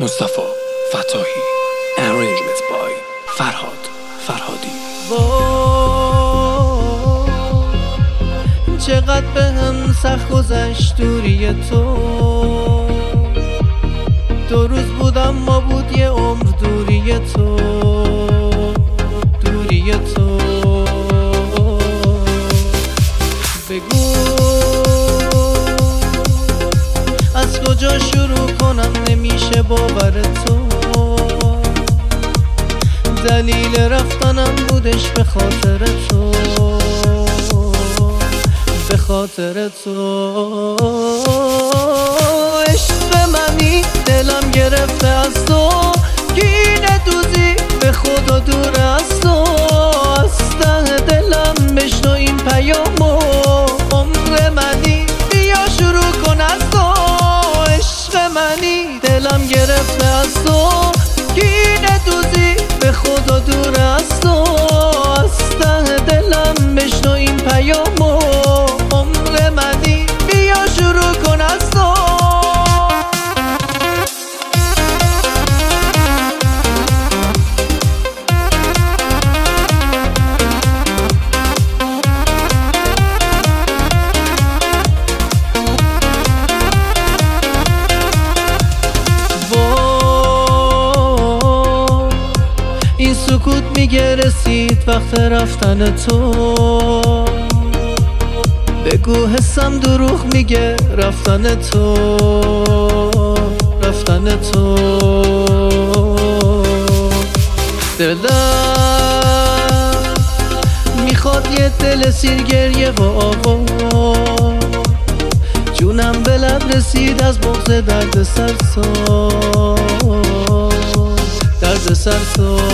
مصطفی فتاحی. Arrangements by فرهاد فرهادی. چقدر به هم سخت گذشت دوری تو. باور تو. دلیل رفتنم بودش به خاطر تو. به خاطر تو. عشق منی دلم گرفته از تو. گینه دوزی به خدا دور از تو. منی دلم گرفته از تو. گینه دوزی به خدا دور از تو. از ته دلم بشنو این پیامو. سکوت میگه رسید وقت رفتن تو. بگو حسم دروغ میگه رفتن تو رفتن تو. دلم می‌خواد یه دل سیر گریه و آوا جونم به لب رسید از بغز درد سر درد سر ساز.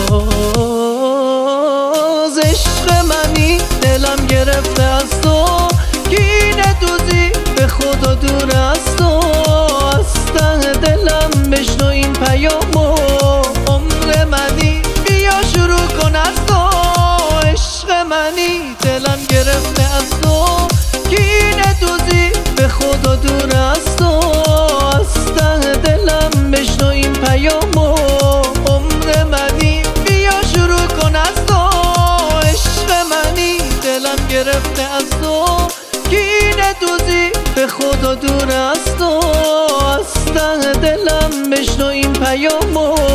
عشق منی دلم گرفته از تو. گینه دوزی به خدا دور از تو. از ته دلم بشنو این پیامو. عمر منی بیا شروع کن از تو. عشق منی دلم گرفته از تو. گینه دوزی به خدا دور از تو. از ته دلم بشنو این پیامو. دلم گرفته از تو. گینه دوزی به خدا دور از تو. از ته دلم بشنو این پیامو.